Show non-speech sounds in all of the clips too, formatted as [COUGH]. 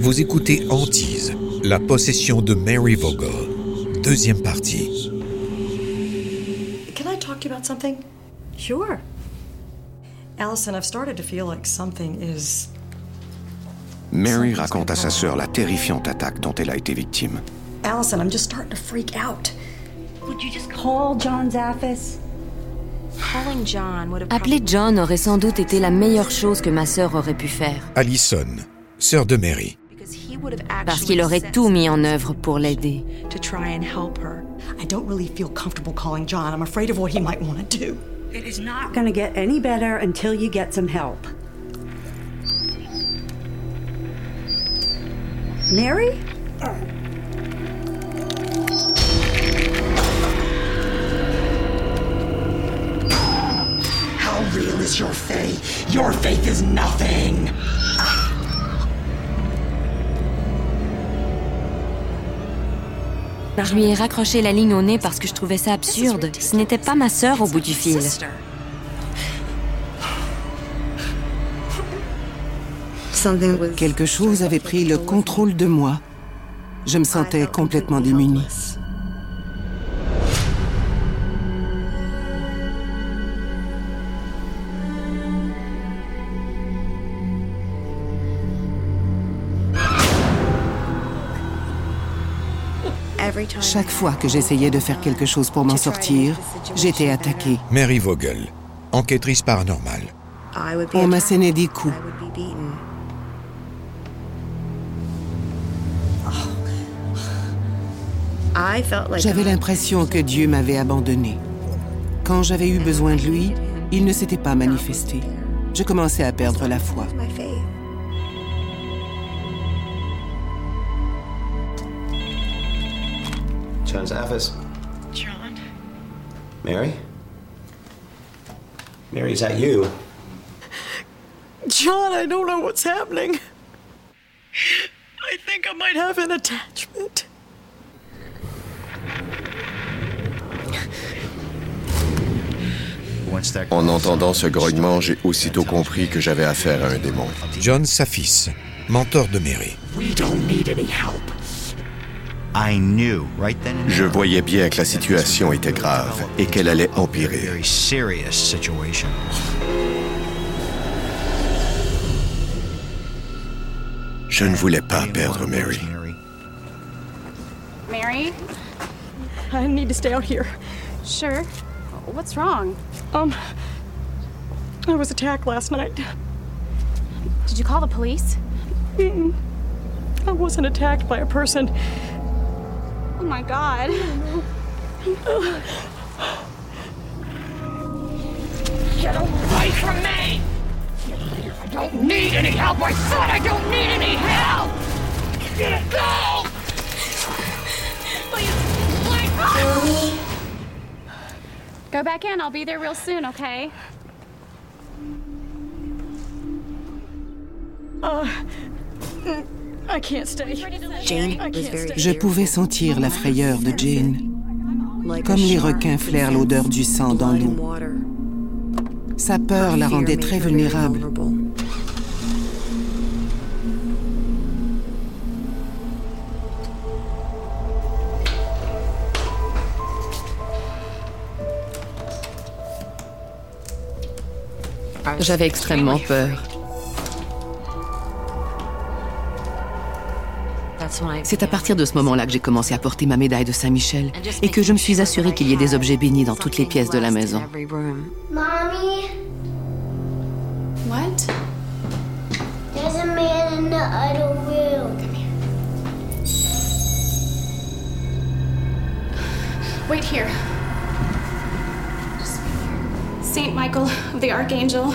Vous écoutez Antise, la possession de Mary Vogel, deuxième partie. Can I talk to you about something? Sure. Allison, I've started to feel like something is. Mary raconte à sa sœur la terrifiante attaque dont elle a été victime. Allison, I'm just starting to freak out. Would you just call John Zaffis? Appeler John aurait sans doute été la meilleure chose que ma sœur aurait pu faire, Allison, sœur de Mary. parce qu'il aurait tout mis en œuvre pour l'aider. to try and help her. I don't really feel comfortable calling John. I'm afraid of what he might want to do. It is not going to get any better until you get some help. Mary? Is your faith? Your faith is nothing. Je lui ai raccroché la ligne au nez parce que je trouvais ça absurde. Ce n'était pas ma sœur au bout du fil. Quelque chose avait pris le contrôle de moi. Je me sentais complètement démunie. Chaque fois que j'essayais de faire quelque chose pour m'en sortir, j'étais attaquée. Mary Vogel, enquêtrice paranormale. On m'assénait des coups. J'avais l'impression que Dieu m'avait abandonnée. Quand j'avais eu besoin de lui, il ne s'était pas manifesté. Je commençais à perdre la foi. John's office. John? Mary? Mary, is that you? John, I don't know what's happening. I think I might have an attachment. En entendant ce grognement, j'ai aussitôt compris que j'avais affaire à un démon. John Safis, mentor de Mary. We don't need any help. Je voyais bien que la situation était grave et qu'elle allait a empirer. very serious situation. Je ne voulais pas perdre Mary. Mary? I need to stay out here. Sure. What's wrong? Um. I was attacked last night. Did you call the police? I wasn't attacked by a person. Oh my god. Get away from me! I don't need any help. I said I don't need any help. Go! Go back in. I'll be there real soon, okay? I can't stay. Jane I was can't very stay. Je pouvais sentir la frayeur de Jane, comme les requins flairent l'odeur du sang dans l'eau. Sa peur la rendait très vulnérable. J'avais extrêmement peur. C'est à partir de ce moment-là que j'ai commencé à porter ma médaille de Saint-Michel et que je me suis assurée qu'il y ait des objets bénis dans toutes les pièces de la maison. Mommy, What? there's a man in the other room. Wait here. Saint Michael of the Archangel,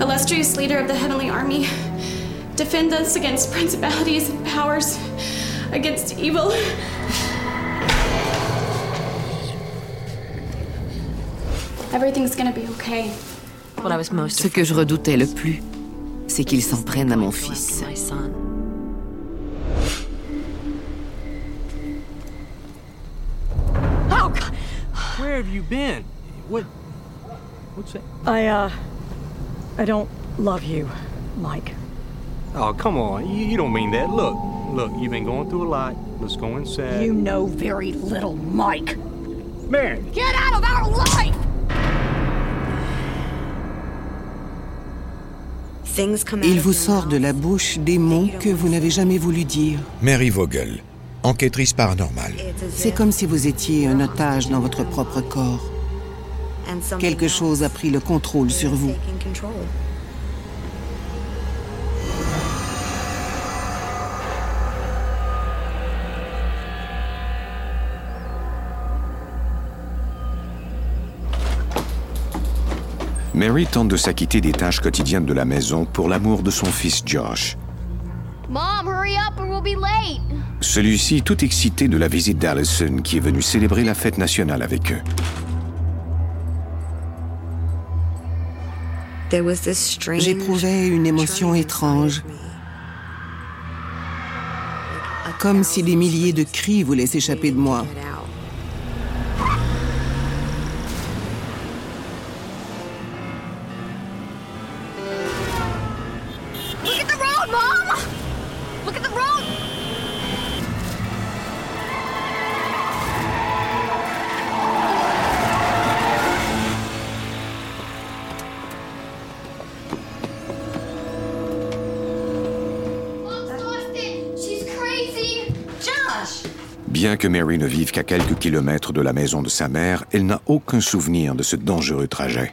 illustrious leader of the heavenly army, defend us against principalities and powers, against evil. Everything's gonna be okay. Ce que je redoutais le plus, c'est qu'ils s'en prennent à mon fils. Oh, God. Where have you been? What? What's that? I, uh. I don't love you, Mike. Oh, come on. You, you don't mean that. Look, look, you've been going through a lot. Let's go inside. You know very little, Mike. Mary! Get out of our life! Il vous sort de la bouche des mots que vous n'avez jamais voulu dire. Mary Vogel, enquêtrice paranormale. C'est comme si vous étiez un otage dans votre propre corps. Quelque chose a pris le contrôle sur vous. Mary tente de s'acquitter des tâches quotidiennes de la maison pour l'amour de son fils Josh. Mom, hurry up or we'll be late. Celui-ci tout excité de la visite d'Allison qui est venu célébrer la fête nationale avec eux. J'éprouvais une émotion étrange, comme si des milliers de cris voulaient s'échapper de moi. Bien que Mary ne vive qu'à quelques kilomètres de la maison de sa mère, elle n'a aucun souvenir de ce dangereux trajet.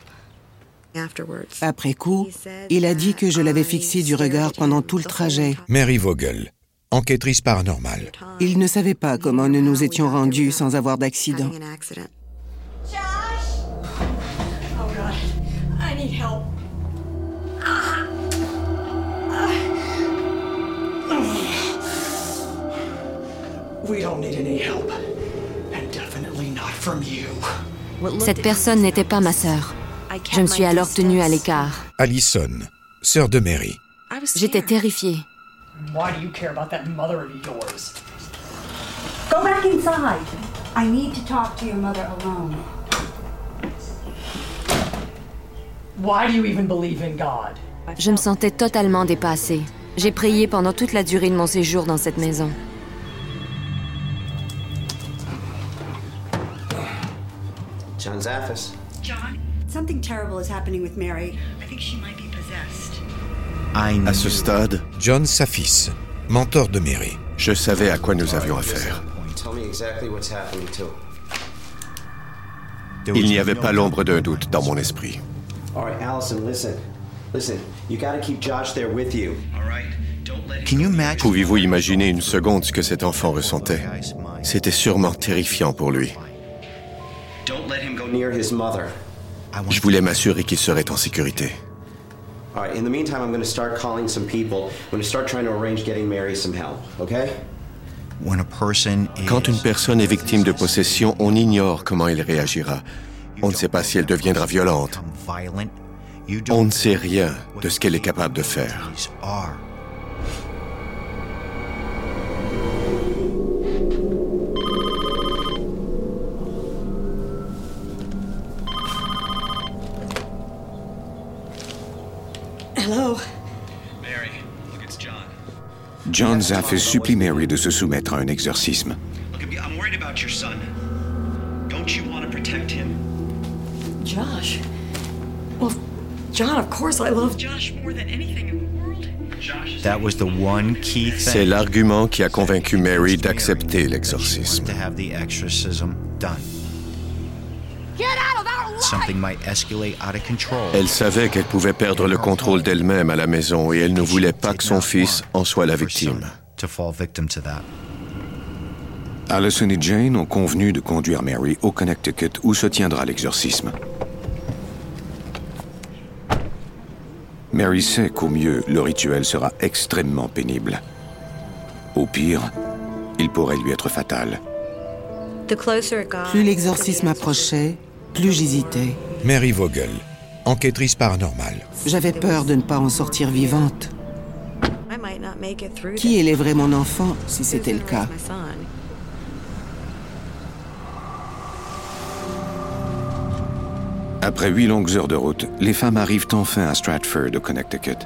Après coup, il a dit que je l'avais fixé du regard pendant tout le trajet. Mary Vogel, enquêtrice paranormale. Il ne savait pas comment nous nous étions rendus sans avoir d'accident. Josh! Oh, God. I need help. Cette personne n'était pas ma sœur. Je me suis alors tenue à l'écart. Allison, sœur de Mary. J'étais terrifiée. Why do you care about that mother of yours? Go back inside. I need to talk to your mother alone. Why do you even believe in God? Je me sentais totalement dépassée. J'ai prié pendant toute la durée de mon séjour dans cette maison. John Zaffis. John, something terrible is happening with Mary. I think she might be possessed. À ce stade, John Safis, mentor de Mary. je savais à quoi nous avions affaire. Tell me exactly what's happening to him. Il n'y avait pas l'ombre d'un doute dans mon esprit. All right, Allison, listen. Listen, you gotta keep Josh there with you. Can you imagine? Pouvez-vous imaginer une seconde ce que cet enfant ressentait? C'était sûrement terrifiant pour lui. Je voulais m'assurer qu'il serait en sécurité. All right, in the meantime, I'm gonna start calling some people. I'm gonna start trying to arrange getting Mary some help, okay? When a person is Quand une personne est victime de possession, on ignore comment elle réagira. On ne sait pas si elle deviendra violente. On don't ne sait rien de ce qu'elle est capable de faire. John. John Zaffis supplie Mary de se soumettre à un exorcisme. Look, I'm worried about your son. Don't you want to protect him? Josh? Well, John, of course I love Josh more than anything in the world. Josh is That was the one key C'est thing. l'argument qui a convaincu Mary d'accepter l'exorcisme. Elle savait qu'elle pouvait perdre le contrôle d'elle-même à la maison et elle ne voulait pas que son fils en soit la victime. To fall victim to that. Allison et Jane ont convenu de conduire Mary au Connecticut où se tiendra l'exorcisme. Mary sait qu'au mieux, le rituel sera extrêmement pénible. Au pire, il pourrait lui être fatal. Plus l'exorcisme approchait, plus j'hésitais. Mary Vogel, enquêtrice paranormale. J'avais peur de ne pas en sortir vivante. Qui élèverait mon enfant si c'était le cas? Après huit longues heures de route, les femmes arrivent enfin à Stratford, au Connecticut.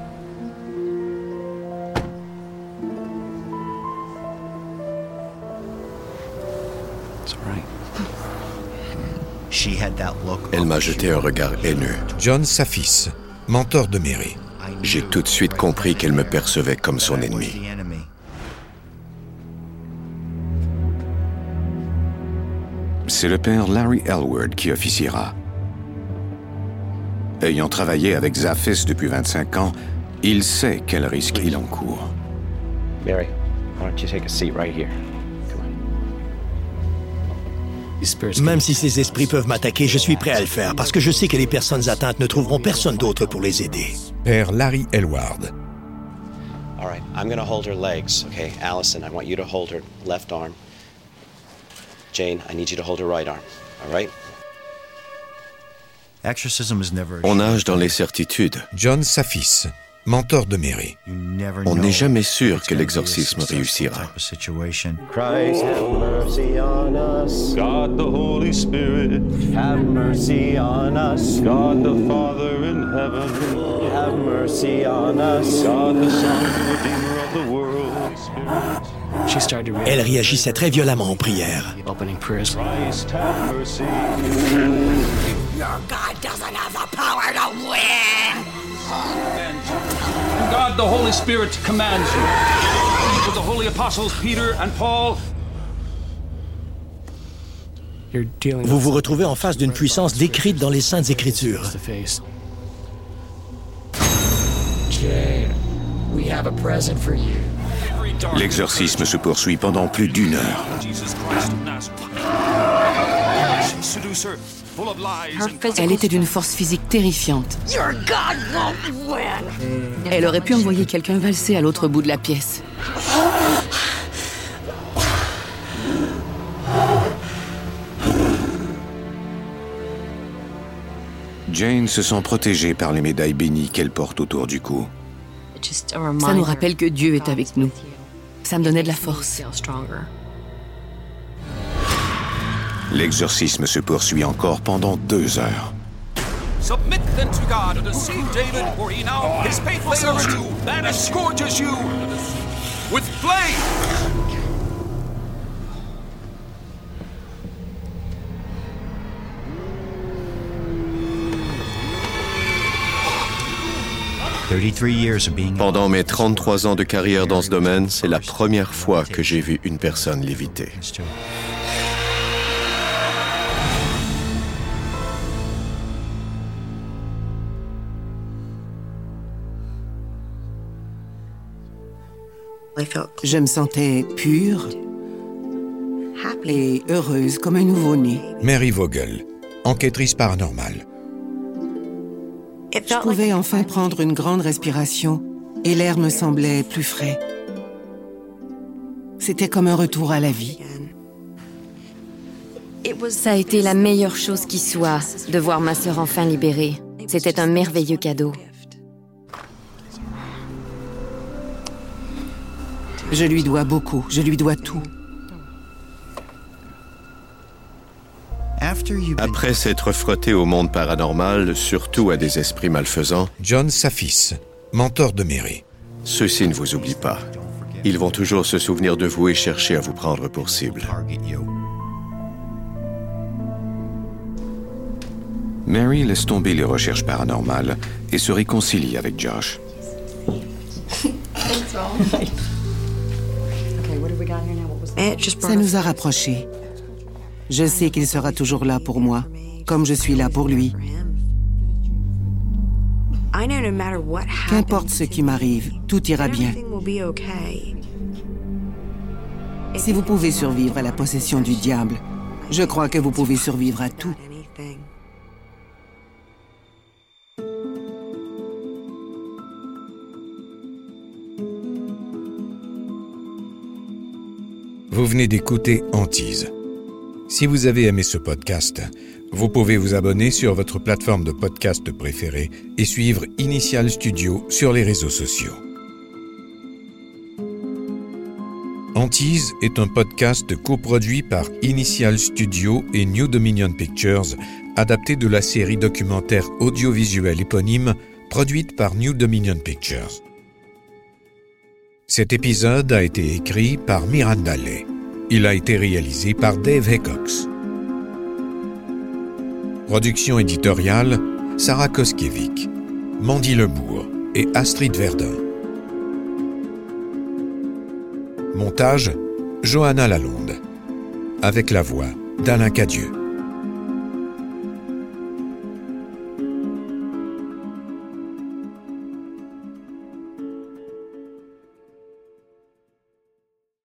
Elle m'a jeté un regard haineux. John Safis, mentor de Mary. J'ai tout de suite compris qu'elle me percevait comme son ennemi. C'est le père Larry Elward qui officiera. Ayant travaillé avec Zaphis depuis 25 ans, il sait quel risque il encourt. Mary, why don't you take a seat right here? Même si ces esprits peuvent m'attaquer, je suis prêt à le faire parce que je sais que les personnes atteintes ne trouveront personne d'autre pour les aider. Père Larry Elward. All right, I'm gonna hold her legs, okay? Allison, I want you to hold her left arm. Jane, I need you to hold her right arm, all right? On nage dans les certitudes. John Safis, mentor de Mary. On n'est jamais sûr que l'exorcisme réussira. Christ, have mercy on us. God the Holy Spirit, have mercy on us. God the Father in heaven, have mercy on us. God the Son, Redeemer of the world. Elle réagissait très violemment en prière. Christ, have mercy. Your God doesn't have the power to win! God the Holy Spirit commands you. To the holy apostles Peter and Paul, Vous vous retrouvez en face d'une puissance décrite dans les Saintes Écritures. Jane, we have a present for you. L'exorcisme se poursuit pendant plus d'une heure. Elle était d'une force physique terrifiante. Your God won't win! Elle aurait pu envoyer quelqu'un valser à l'autre bout de la pièce. Jane se sent protégée par les médailles bénies qu'elle porte autour du cou. Ça nous rappelle que Dieu est avec nous. Ça me donnait de la force. L'exorcisme se poursuit encore pendant deux heures. Submit then to God and David, for he now his faithful servant that you with flame. Pendant mes 33 ans de carrière dans ce domaine, c'est la première fois que j'ai vu une personne léviter. Je me sentais pure et heureuse comme un nouveau-né. Mary Vogel, enquêtrice paranormale. Je pouvais enfin prendre une grande respiration et l'air me semblait plus frais. C'était comme un retour à la vie. Ça a été la meilleure chose qui soit de voir ma sœur enfin libérée. C'était un merveilleux cadeau. Je lui dois beaucoup, je lui dois tout. Après s'être frotté au monde paranormal, surtout à des esprits malfaisants, John Safis, mentor de Mary. Ceux-ci ne vous oublient pas. Ils vont toujours se souvenir de vous et chercher à vous prendre pour cible. Mary laisse tomber les recherches paranormales et se réconcilie avec Josh. [LAUGHS] Ça nous a rapprochés. Je sais qu'il sera toujours là pour moi, comme je suis là pour lui. Qu'importe ce qui m'arrive, tout ira bien. Si vous pouvez survivre à la possession du diable, je crois que vous pouvez survivre à tout. Vous venez d'écouter Antise. Si vous avez aimé ce podcast, vous pouvez vous abonner sur votre plateforme de podcast préférée et suivre Initial Studio sur les réseaux sociaux. Antise est un podcast coproduit par Initial Studio et New Dominion Pictures, adapté de la série documentaire audiovisuelle éponyme produite par New Dominion Pictures. Cet épisode a été écrit par Miranda Lay Il a été réalisé par Dave Hickox. Production éditoriale Sarah Koskiewicz, Mandy Lebourg et Astrid Verdun. Montage Johanna Lalonde. Avec la voix d'Alain Cadieux.